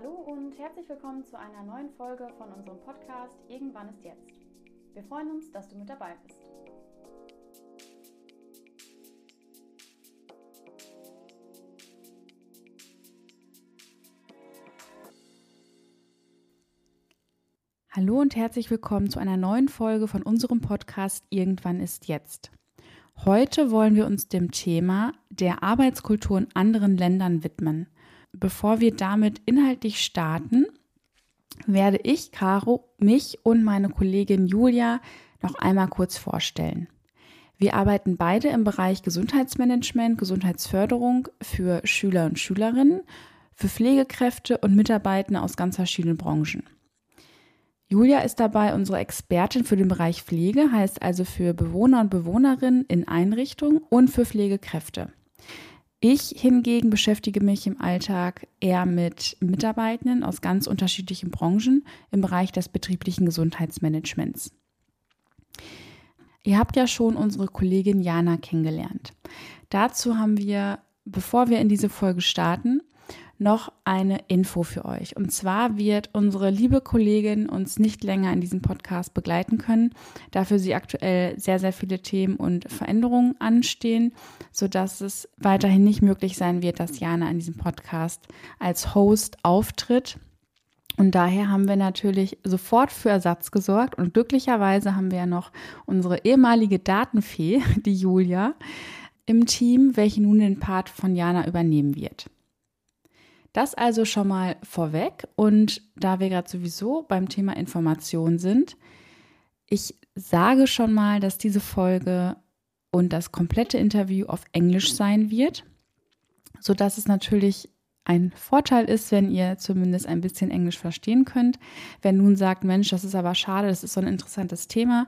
Hallo und herzlich willkommen zu einer neuen Folge von unserem Podcast Irgendwann ist jetzt. Wir freuen uns, dass du mit dabei bist. Hallo und herzlich willkommen zu einer neuen Folge von unserem Podcast Irgendwann ist jetzt. Heute wollen wir uns dem Thema der Arbeitskultur in anderen Ländern widmen. Bevor wir damit inhaltlich starten, werde ich, Caro, mich und meine Kollegin Julia noch einmal kurz vorstellen. Wir arbeiten beide im Bereich Gesundheitsmanagement, Gesundheitsförderung für Schüler und Schülerinnen, für Pflegekräfte und Mitarbeiter aus ganz verschiedenen Branchen. Julia ist dabei unsere Expertin für den Bereich Pflege, heißt also für Bewohner und Bewohnerinnen in Einrichtungen und für Pflegekräfte. Ich hingegen beschäftige mich im Alltag eher mit Mitarbeitenden aus ganz unterschiedlichen Branchen im Bereich des betrieblichen Gesundheitsmanagements. Ihr habt ja schon unsere Kollegin Jana kennengelernt. Dazu haben wir, bevor wir in diese Folge starten, noch eine Info für euch. Und zwar wird unsere liebe Kollegin uns nicht länger in diesem Podcast begleiten können, dafür sie aktuell sehr, sehr viele Themen und Veränderungen anstehen, sodass es weiterhin nicht möglich sein wird, dass Jana in diesem Podcast als Host auftritt. Und daher haben wir natürlich sofort für Ersatz gesorgt und glücklicherweise haben wir ja noch unsere ehemalige Datenfee, die Julia, im Team, welche nun den Part von Jana übernehmen wird. Das also schon mal vorweg. Und da wir gerade sowieso beim Thema Information sind, ich sage schon mal, dass diese Folge und das komplette Interview auf Englisch sein wird, sodass es natürlich ein Vorteil ist, wenn ihr zumindest ein bisschen Englisch verstehen könnt. Wer nun sagt, Mensch, das ist aber schade, das ist so ein interessantes Thema,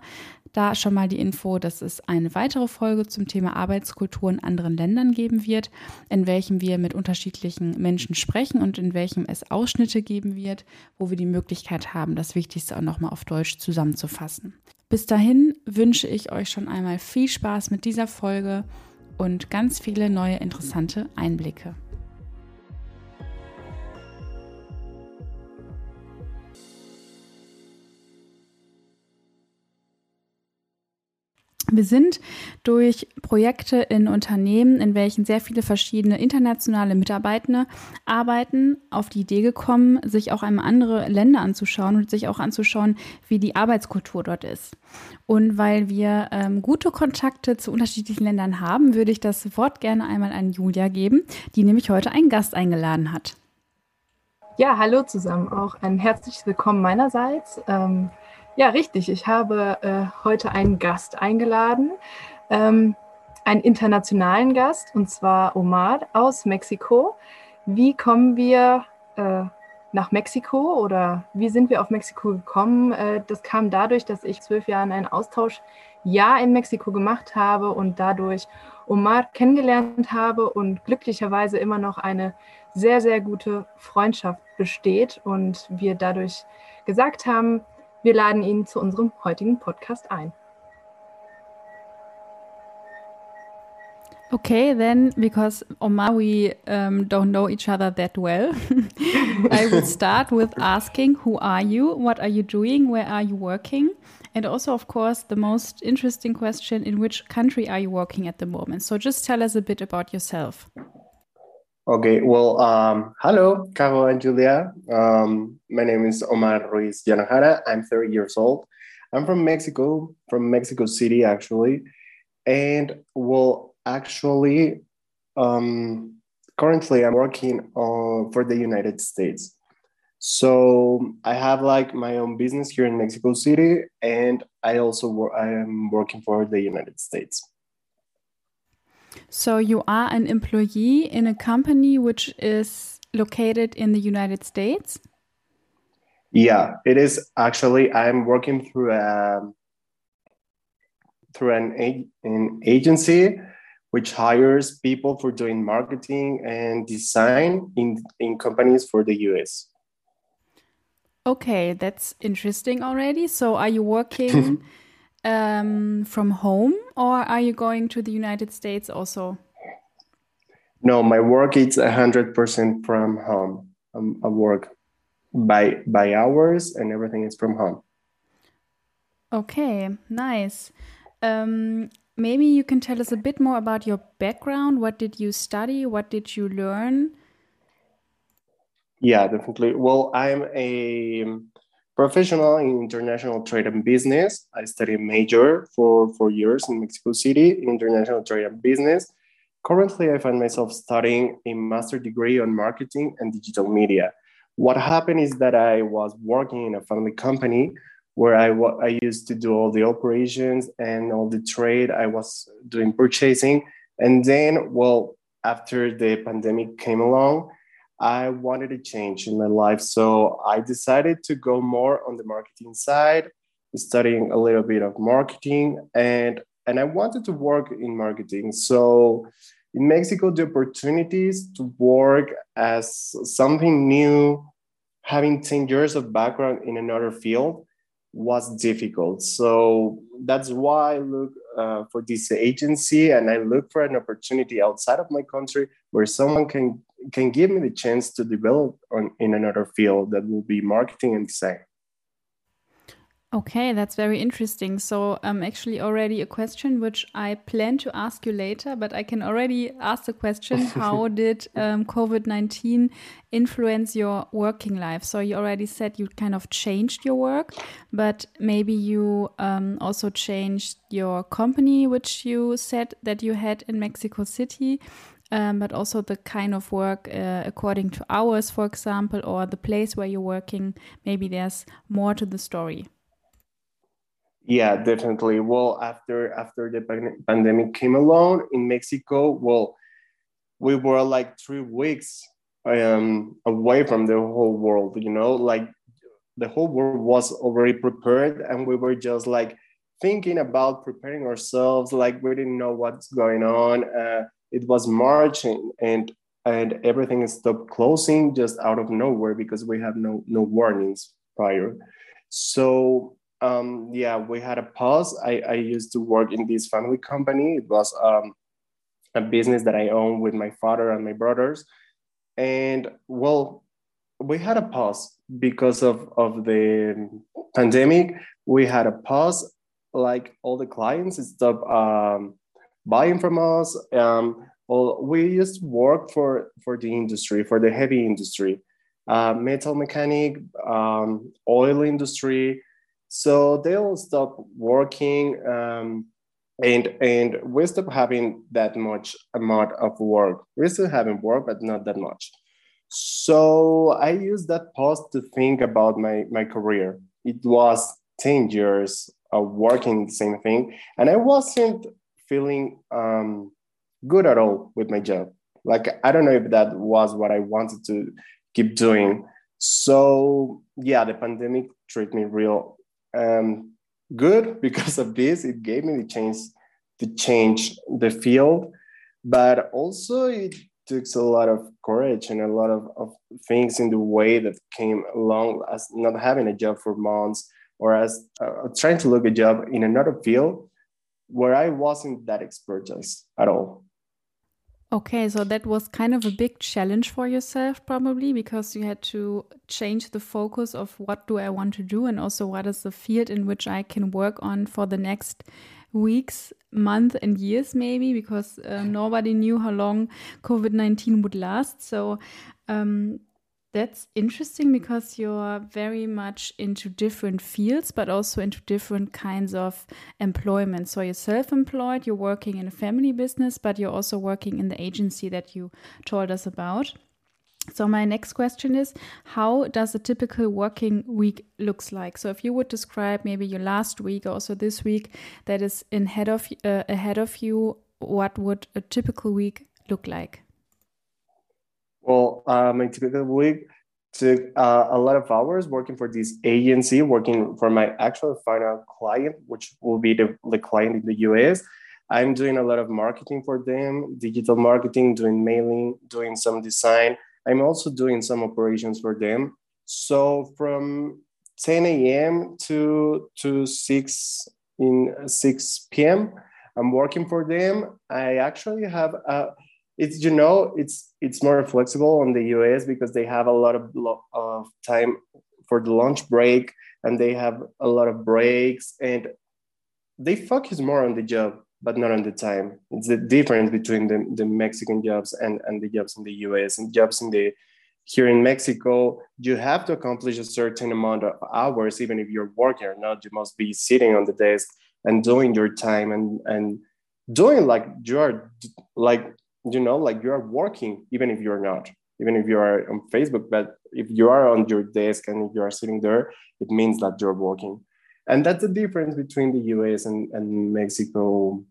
da schon mal die Info, dass es eine weitere Folge zum Thema Arbeitskultur in anderen Ländern geben wird, in welchem wir mit unterschiedlichen Menschen sprechen und in welchem es Ausschnitte geben wird, wo wir die Möglichkeit haben, das Wichtigste auch nochmal auf Deutsch zusammenzufassen. Bis dahin wünsche ich euch schon einmal viel Spaß mit dieser Folge und ganz viele neue interessante Einblicke. Wir sind durch Projekte in Unternehmen, in welchen sehr viele verschiedene internationale Mitarbeitende arbeiten, auf die Idee gekommen, sich auch einmal andere Länder anzuschauen und sich auch anzuschauen, wie die Arbeitskultur dort ist. Und weil wir ähm, gute Kontakte zu unterschiedlichen Ländern haben, würde ich das Wort gerne einmal an Julia geben, die nämlich heute einen Gast eingeladen hat. Ja, hallo zusammen. Auch ein herzliches Willkommen meinerseits. Ähm, ja, richtig. Ich habe äh, heute einen Gast eingeladen, ähm, einen internationalen Gast, und zwar Omar aus Mexiko. Wie kommen wir äh, nach Mexiko oder wie sind wir auf Mexiko gekommen? Äh, das kam dadurch, dass ich zwölf Jahre ein Austauschjahr in Mexiko gemacht habe und dadurch Omar kennengelernt habe und glücklicherweise immer noch eine sehr, sehr gute Freundschaft besteht und wir dadurch gesagt haben, wir laden ihn zu unserem heutigen Podcast ein. Okay, then because Omar, we um, don't know each other that well, I will start with asking who are you, what are you doing, where are you working, and also, of course, the most interesting question in which country are you working at the moment? So just tell us a bit about yourself. Okay, well, um, hello, Caro and Julia. Um, my name is Omar Ruiz Yanajara. I'm 30 years old. I'm from Mexico, from Mexico City, actually. And well, actually, um, currently I'm working for the United States. So I have like my own business here in Mexico City, and I also work, I am working for the United States. So you are an employee in a company which is located in the United States? Yeah, it is actually I'm working through a through an, an agency which hires people for doing marketing and design in, in companies for the US. Okay, that's interesting already. So are you working um, from home or are you going to the United States also? No, my work is 100% from home. Um, I work by by hours, and everything is from home. Okay, nice. Um, maybe you can tell us a bit more about your background. What did you study? What did you learn? Yeah, definitely. Well, I'm a professional in international trade and business. I studied major for four years in Mexico City in international trade and business. Currently, I find myself studying a master degree on marketing and digital media. What happened is that I was working in a family company where I, I used to do all the operations and all the trade. I was doing purchasing. And then, well, after the pandemic came along, I wanted a change in my life. So I decided to go more on the marketing side, studying a little bit of marketing and and I wanted to work in marketing. So in Mexico, the opportunities to work as something new, having 10 years of background in another field was difficult. So that's why I look uh, for this agency and I look for an opportunity outside of my country where someone can can give me the chance to develop on, in another field that will be marketing and design. Okay, that's very interesting. So, um, actually, already a question which I plan to ask you later, but I can already ask the question How did um, COVID 19 influence your working life? So, you already said you kind of changed your work, but maybe you um, also changed your company, which you said that you had in Mexico City um, but also the kind of work uh, according to hours, for example, or the place where you're working. Maybe there's more to the story. Yeah, definitely. Well, after after the pandemic came along in Mexico, well, we were like three weeks um, away from the whole world. You know, like the whole world was already prepared, and we were just like thinking about preparing ourselves. Like we didn't know what's going on. Uh, it was March and, and and everything stopped closing just out of nowhere because we have no no warnings prior. So um, yeah, we had a pause. I, I used to work in this family company. It was um, a business that I own with my father and my brothers. And well, we had a pause because of, of the pandemic. We had a pause, like all the clients stopped um, buying from us. Um, well, we used to work for, for the industry, for the heavy industry, uh, metal mechanic, um, oil industry. So they all stop working um, and, and we stop having that much amount of work. We're still having work, but not that much. So I used that pause to think about my, my career. It was 10 years of working the same thing. And I wasn't feeling um, good at all with my job. Like, I don't know if that was what I wanted to keep doing. So, yeah, the pandemic treated me real um, good because of this. It gave me the chance to change the field, but also it took a lot of courage and a lot of, of things in the way that came along as not having a job for months or as uh, trying to look a job in another field where I wasn't that expertise at all. Okay, so that was kind of a big challenge for yourself, probably because you had to change the focus of what do I want to do and also what is the field in which I can work on for the next weeks, month, and years, maybe because uh, nobody knew how long COVID 19 would last. So, um, that's interesting because you're very much into different fields, but also into different kinds of employment. So you're self employed, you're working in a family business, but you're also working in the agency that you told us about. So my next question is how does a typical working week looks like? So if you would describe maybe your last week or also this week that is ahead of uh, ahead of you, what would a typical week look like? Well, uh, my typical week took uh, a lot of hours working for this agency, working for my actual final client, which will be the, the client in the US. I'm doing a lot of marketing for them, digital marketing, doing mailing, doing some design. I'm also doing some operations for them. So from 10 a.m. to to 6 in 6 p.m. I'm working for them. I actually have a it's you know it's it's more flexible on the us because they have a lot of, of time for the lunch break and they have a lot of breaks and they focus more on the job but not on the time. It's the difference between the, the mexican jobs and, and the jobs in the us and jobs in the here in mexico you have to accomplish a certain amount of hours even if you're working or not you must be sitting on the desk and doing your time and and doing like you are like you know like you are working even if you're not even if you are on facebook but if you are on your desk and if you are sitting there it means that you're working. And that's the difference between the us and, and mexico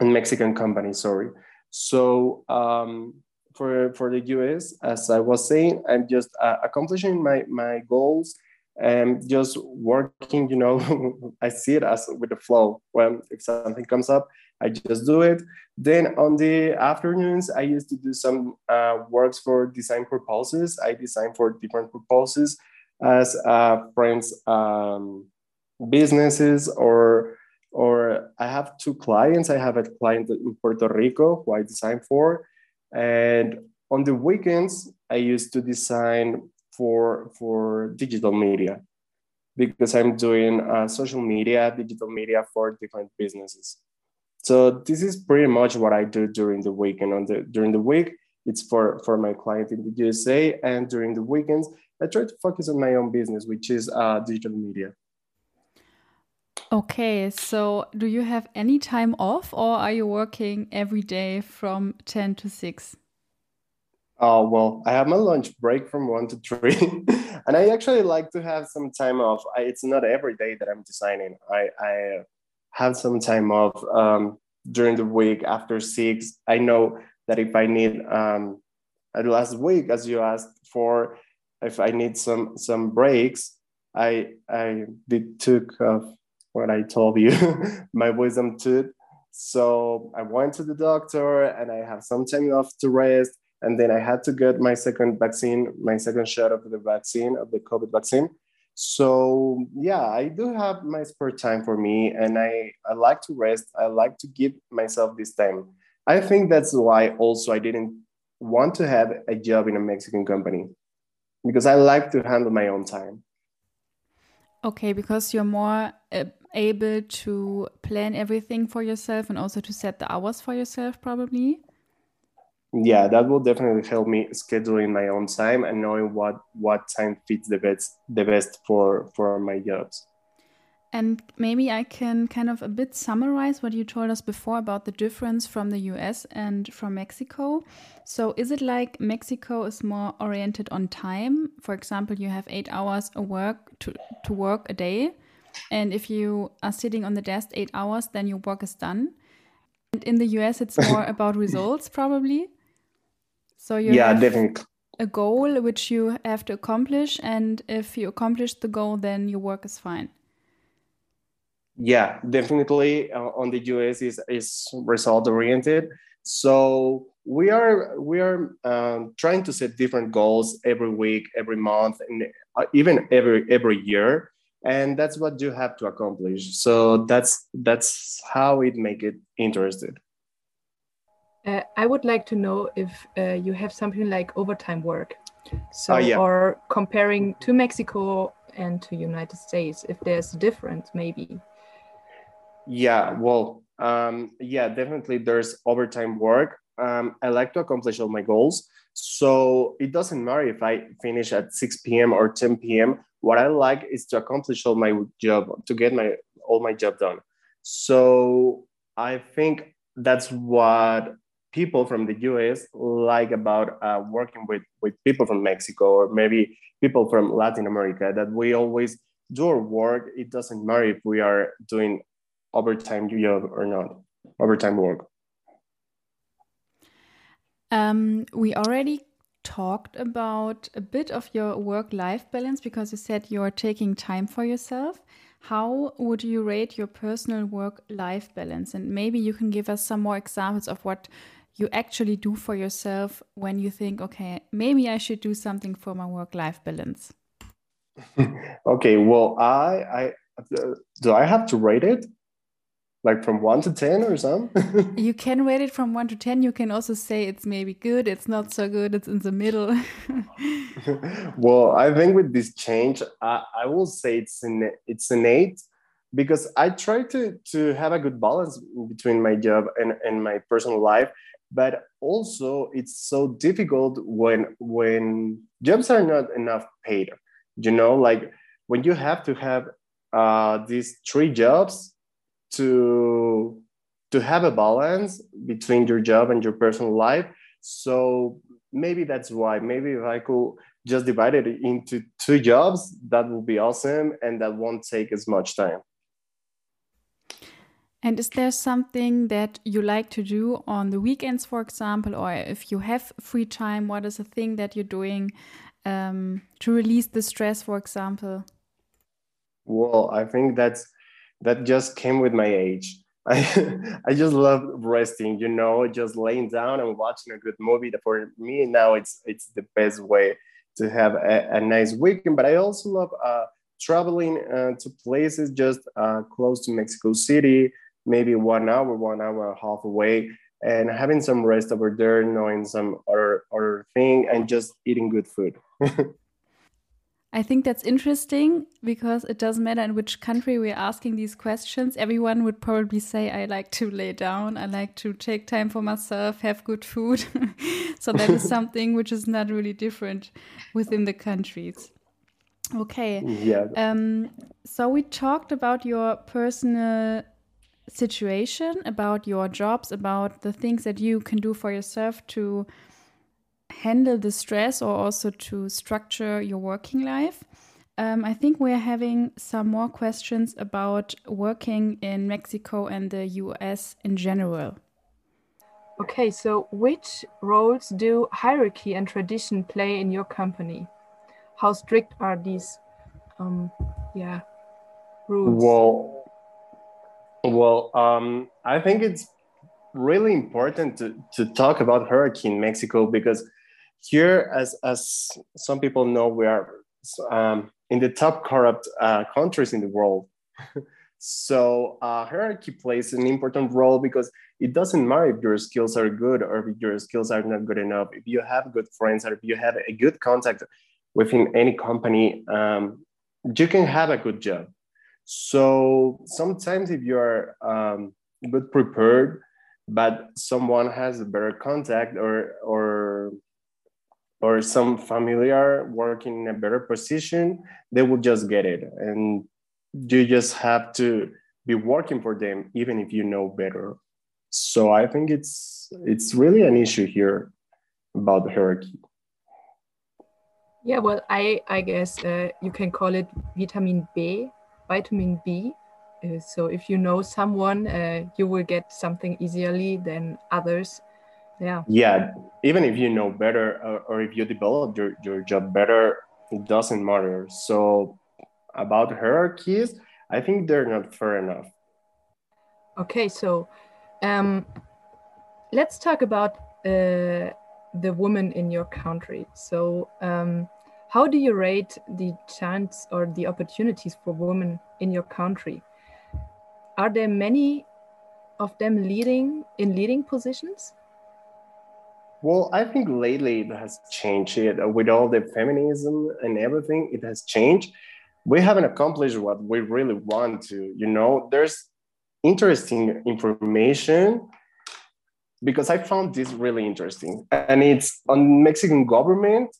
and mexican companies sorry. So um, for for the us as i was saying i'm just uh, accomplishing my my goals and just working you know i see it as with the flow. When if something comes up I just do it. Then on the afternoons, I used to do some uh, works for design proposals. I design for different proposals as uh, friends, um, businesses, or or I have two clients. I have a client in Puerto Rico who I design for, and on the weekends, I used to design for for digital media because I'm doing uh, social media, digital media for different businesses. So this is pretty much what I do during the week. And on the during the week, it's for for my client in the USA, and during the weekends, I try to focus on my own business, which is uh, digital media. Okay, so do you have any time off, or are you working every day from ten to six? Oh well, I have my lunch break from one to three, and I actually like to have some time off. I, it's not every day that I'm designing. I I have some time off um, during the week after six. I know that if I need um, last week, as you asked for, if I need some some breaks, I I did took of what I told you, my wisdom tooth. So I went to the doctor and I have some time off to rest. And then I had to get my second vaccine, my second shot of the vaccine, of the COVID vaccine so yeah i do have my spare time for me and i i like to rest. I like to give myself this time. I think that's why also i didn't want to have a job in a mexican company because i like to handle my own time. Okay because you're more uh, able to plan everything for yourself and also to set the hours for yourself probably yeah that will definitely help me scheduling my own time and knowing what what time fits the best the best for for my jobs. And maybe i can kind of a bit summarize what you told us before about the difference from the us and from mexico. So is it like mexico is more oriented on time? For example you have eight hours of work to, to work a day. And if you are sitting on the desk eight hours then your work is done. And in the us it's more about results probably so you yeah, definitely. a goal which you have to accomplish, and if you accomplish the goal, then your work is fine. Yeah, definitely. Uh, on the US is is result oriented. So we are we are um, trying to set different goals every week, every month, and uh, even every every year and that's what you have to accomplish so that's that's how it make it interested uh, I would like to know if uh, you have something like overtime work. So, uh, yeah. or comparing to Mexico and to United States, if there's a difference, maybe. Yeah, well, um, yeah, definitely there's overtime work. Um, I like to accomplish all my goals. So it doesn't matter if I finish at 6 p.m. or 10 p.m. What I like is to accomplish all my job, to get my all my job done. So I think that's what people from the US like about uh, working with, with people from Mexico or maybe people from Latin America that we always do our work. It doesn't matter if we are doing overtime job or not, overtime work. Um, we already talked about a bit of your work life balance because you said you're taking time for yourself. How would you rate your personal work life balance? And maybe you can give us some more examples of what you actually do for yourself when you think, okay, maybe I should do something for my work life balance? okay, well, I, I do I have to rate it? like from one to 10 or something? you can rate it from one to 10. You can also say it's maybe good, it's not so good, it's in the middle. well, I think with this change, I, I will say it's an, it's an eight because I try to, to have a good balance between my job and, and my personal life. But also, it's so difficult when when jobs are not enough paid. You know, like when you have to have uh, these three jobs to to have a balance between your job and your personal life. So maybe that's why. Maybe if i could just divide it into two jobs that would be awesome and that won't take as much time and is there something that you like to do on the weekends for example or if you have free time what is a thing that you're doing um, to release the stress for example well i think that's that just came with my age. I, I just love resting, you know, just laying down and watching a good movie. For me now, it's it's the best way to have a, a nice weekend. But I also love uh, traveling uh, to places just uh, close to Mexico City, maybe one hour, one hour and a half away, and having some rest over there, knowing some other other thing, and just eating good food. I think that's interesting because it doesn't matter in which country we're asking these questions. Everyone would probably say, I like to lay down, I like to take time for myself, have good food. so that is something which is not really different within the countries. Okay. Yeah. Um, so we talked about your personal situation, about your jobs, about the things that you can do for yourself to handle the stress or also to structure your working life. Um, I think we're having some more questions about working in Mexico and the US in general. Okay, so which roles do hierarchy and tradition play in your company? How strict are these, um, yeah, rules? Well, well, um, I think it's really important to, to talk about in Mexico because here, as, as some people know, we are um, in the top corrupt uh, countries in the world. so uh, hierarchy plays an important role because it doesn't matter if your skills are good or if your skills are not good enough. If you have good friends or if you have a good contact within any company, um, you can have a good job. So sometimes if you are um, good prepared, but someone has a better contact or or or some familiar working in a better position, they will just get it. And you just have to be working for them, even if you know better. So I think it's it's really an issue here about the hierarchy. Yeah, well, I I guess uh, you can call it vitamin B, vitamin B. Uh, so if you know someone, uh, you will get something easily than others. Yeah. Yeah even if you know better or, or if you develop your, your job better it doesn't matter. So about hierarchies i think they're not fair enough. Okay so um, let's talk about uh, the woman in your country. So um, how do you rate the chance or the opportunities for women in your country are there many of them leading in leading positions well, I think lately it has changed it with all the feminism and everything. It has changed. We haven't accomplished what we really want to. You know, there's interesting information because I found this really interesting, and it's on Mexican government.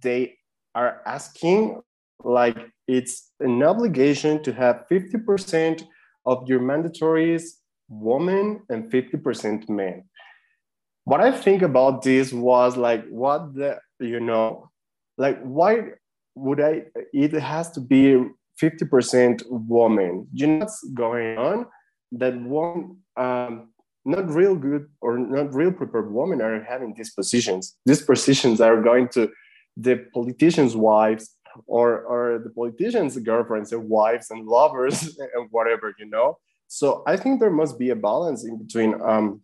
They are asking like it's an obligation to have 50% of your mandatories women and 50% men what I think about this was like, what the, you know, like, why would I, it has to be 50% woman. You know what's going on? That one, um, not real good or not real prepared women are having these positions. These positions are going to the politicians' wives or, or the politicians' girlfriends and wives and lovers and whatever, you know? So I think there must be a balance in between um,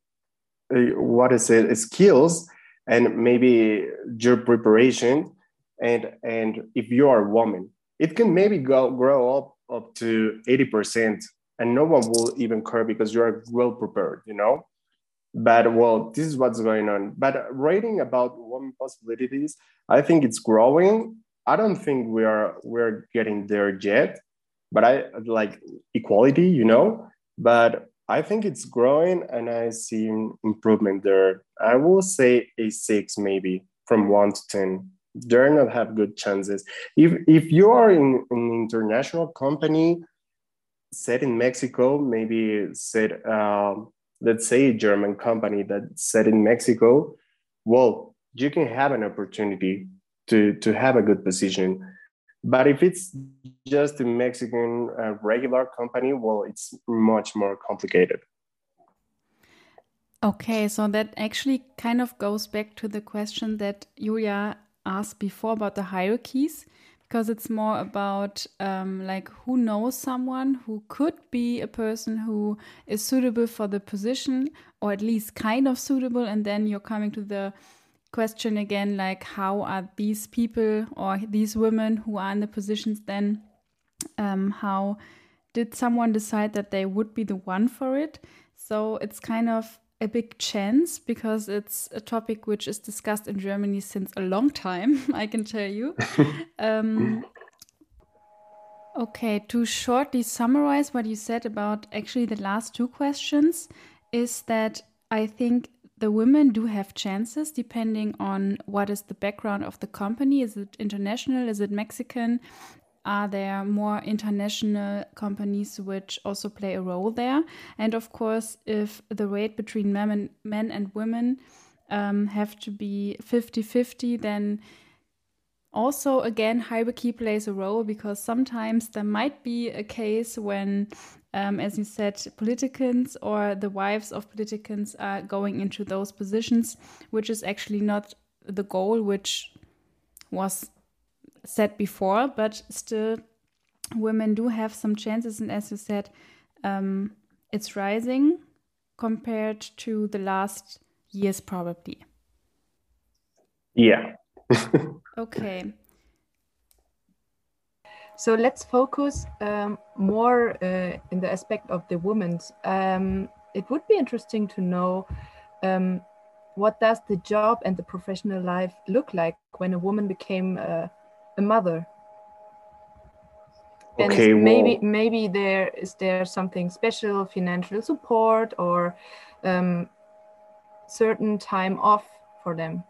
what is it skills and maybe your preparation and and if you are a woman it can maybe go grow up up to 80% and no one will even care because you are well prepared, you know? But well, this is what's going on. But writing about women possibilities, I think it's growing. I don't think we are we're getting there yet, but I like equality, you know. But I think it's growing, and I see improvement there. I will say a six, maybe from one to ten. They're not have good chances. If if you are in an international company, set in Mexico, maybe set. Um, let's say a German company that's set in Mexico, well, you can have an opportunity to, to have a good position. But if it's just a Mexican uh, regular company, well, it's much more complicated. Okay, so that actually kind of goes back to the question that Julia asked before about the hierarchies because it's more about um, like who knows someone who could be a person who is suitable for the position or at least kind of suitable and then you're coming to the question again like how are these people or these women who are in the positions then um, how did someone decide that they would be the one for it? So it's kind of a big chance because it's a topic which is discussed in Germany since a long time, I can tell you. um, okay, to shortly summarize what you said about actually the last two questions, is that I think the women do have chances depending on what is the background of the company. Is it international? Is it Mexican? Are there more international companies which also play a role there? And of course, if the rate between men and, men and women um, have to be 50 50, then also again hierarchy plays a role because sometimes there might be a case when um, as you said politicians or the wives of politicians are going into those positions which is actually not the goal which was said before, but still, women do have some chances. And as you said, um, it's rising compared to the last years, probably. Yeah. okay. So let's focus um, more uh, in the aspect of the women's. Um, it would be interesting to know um, what does the job and the professional life look like when a woman became uh, a mother. Okay, and maybe well, maybe there is there something special financial support or um, certain time off for them?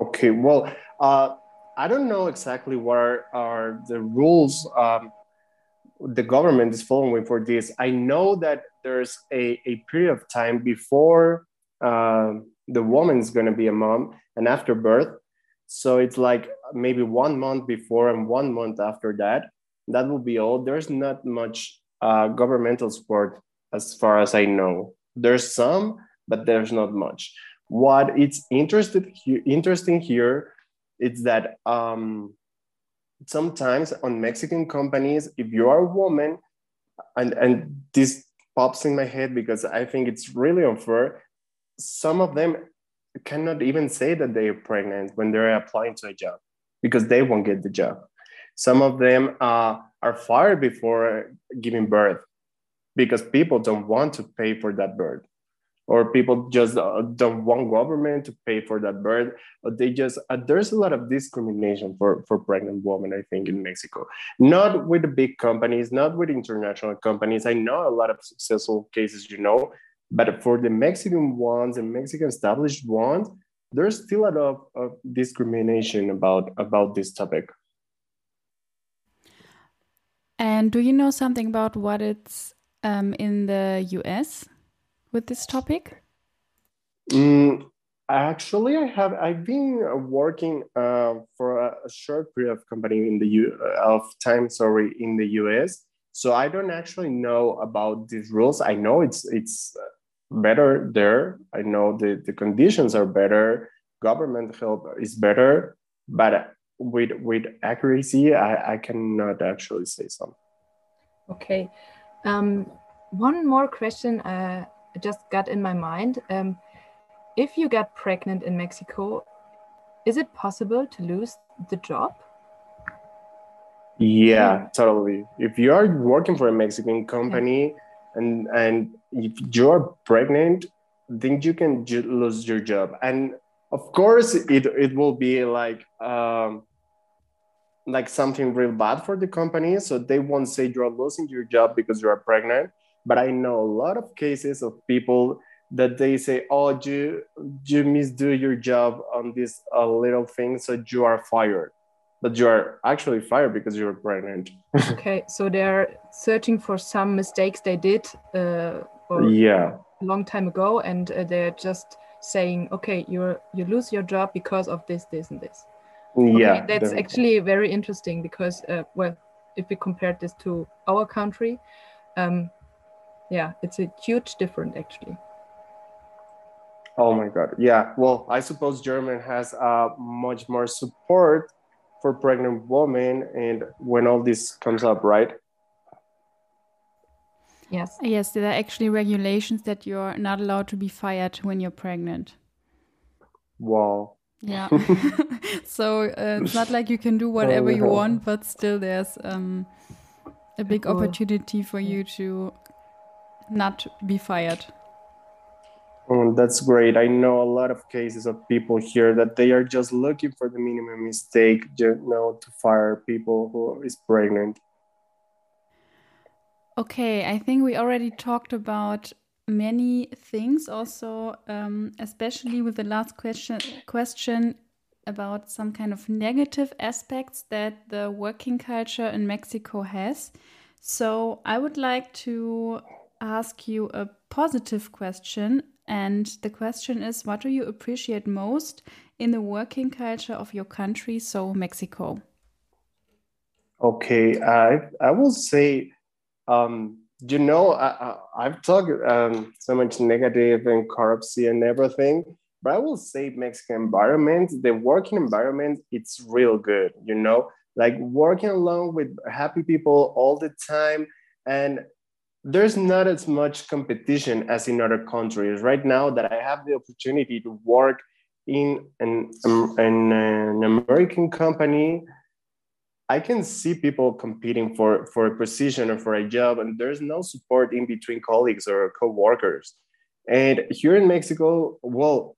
Okay well uh, i don't know exactly what are, are the rules um, the government is following for this. I know that there's a, a period of time before uh, the woman's going to be a mom and after birth so it's like maybe one month before and one month after that. That will be all. There's not much uh, governmental support as far as I know. There's some, but there's not much. What it's interested interesting here is that um, sometimes on Mexican companies, if you are a woman, and and this pops in my head because I think it's really unfair. Some of them cannot even say that they are pregnant when they're applying to a job because they won't get the job. Some of them uh, are fired before giving birth because people don't want to pay for that birth or people just uh, don't want government to pay for that birth. They just uh, there's a lot of discrimination for for pregnant women i think in mexico. Not with the big companies not with international companies. I know a lot of successful cases you know but for the Mexican ones and Mexican established ones, there's still a lot of, of discrimination about, about this topic. And do you know something about what it's um, in the US with this topic? Mm, actually, I have. I've been working uh, for a, a, short period of company in the U of time. Sorry, in the US. So I don't actually know about these rules. I know it's it's better there. I know the, the conditions are better, government help is better, but with with accuracy, I, I cannot actually say something. Okay. Um, one more question uh, just got in my mind. Um, if you get pregnant in Mexico, is it possible to lose the job? Yeah, totally. If you are working for a Mexican company yeah. and and if you're pregnant, then you can lose your job. And of course, it it will be like um, like something real bad for the company. So they won't say you're losing your job because you are pregnant. But I know a lot of cases of people that they say, "Oh, you you misdo your job on this uh, little thing, so you are fired." But you are actually fired because you're pregnant. okay, so they're searching for some mistakes they did. Uh, yeah. A long time ago, and uh, they're just saying, "Okay, you you lose your job because of this, this, and this." Okay, yeah, that's definitely. actually very interesting because, uh, well, if we compare this to our country, um, yeah, it's a huge difference actually. Oh my God. Yeah. Well, I suppose German has uh, much more support for pregnant women and when all this comes up, right? Yes. Yes, there are actually regulations that you're not allowed to be fired when you're pregnant. Wow. Yeah. so uh, it's not like you can do whatever you want, but still there's um, a big opportunity for you to not be fired. Oh, that's great. I know a lot of cases of people here that they are just looking for the minimum mistake, you know, to fire people who is pregnant. Okay, I think we already talked about many things. Also, um, especially with the last question question about some kind of negative aspects that the working culture in Mexico has. So I would like to ask you a positive question and the question is what do you appreciate most in the working culture of your country, so Mexico? Okay, I, I will say, um, you know, I, have talked um, so much negative and corruption and everything, but I will say Mexican environment, the working environment, it's real good, you know, like working along with happy people all the time. And there's not as much competition as in other countries. Right now, that I have the opportunity to work in an, um, in an American company, I can see people competing for, for a position or for a job, and there's no support in between colleagues or co-workers. And here in Mexico, well,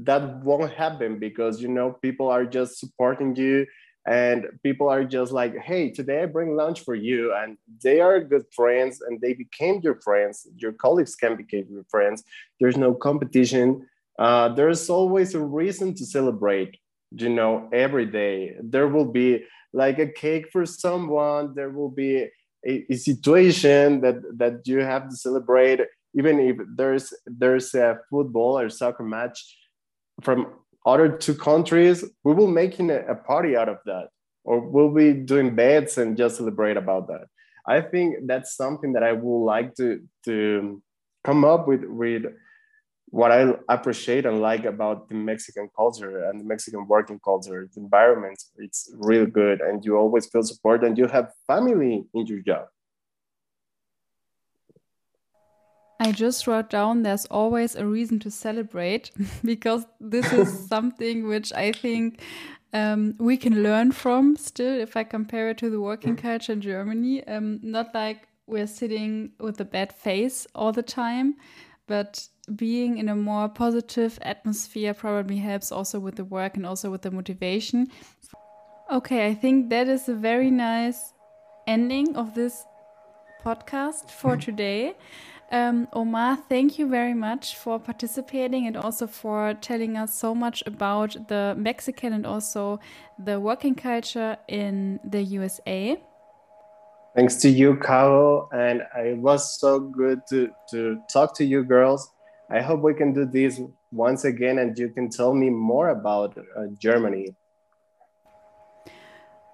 that won't happen because you know people are just supporting you and people are just like hey today i bring lunch for you and they are good friends and they became your friends. Your colleagues can become your friends. There's no competition. Uh, there's always a reason to celebrate you know every day. There will be like a cake for someone there will be a, a situation that that you have to celebrate even if there's there's a football or soccer match from other two countries, we will making a, a party out of that, or we'll be doing bets and just celebrate about that. I think that's something that I would like to to come up with with what I appreciate and like about the Mexican culture and the Mexican working culture, the environment. It's really good, and you always feel support, and you have family in your job. I just wrote down there's always a reason to celebrate because this is something which I think um, we can learn from still if I compare it to the working culture in Germany. Um, not like we're sitting with a bad face all the time, but being in a more positive atmosphere probably helps also with the work and also with the motivation. Okay, I think that is a very nice ending of this podcast for today. Um, Omar, thank you very much for participating and also for telling us so much about the Mexican and also the working culture in the USA. Thanks to you, Caro. And it was so good to, to talk to you girls. I hope we can do this once again and you can tell me more about uh, Germany.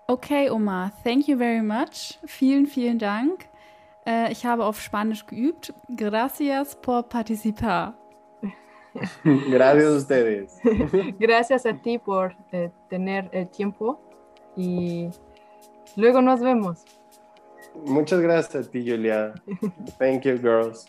Okay, Omar, thank you very much. Vielen, vielen Dank. Äh, ich habe auf Spanisch geübt. Gracias por participar. Gracias a ustedes. Gracias a ti por eh, tener el tiempo y luego nos vemos. Muchas gracias a ti, Julia. Thank you, girls.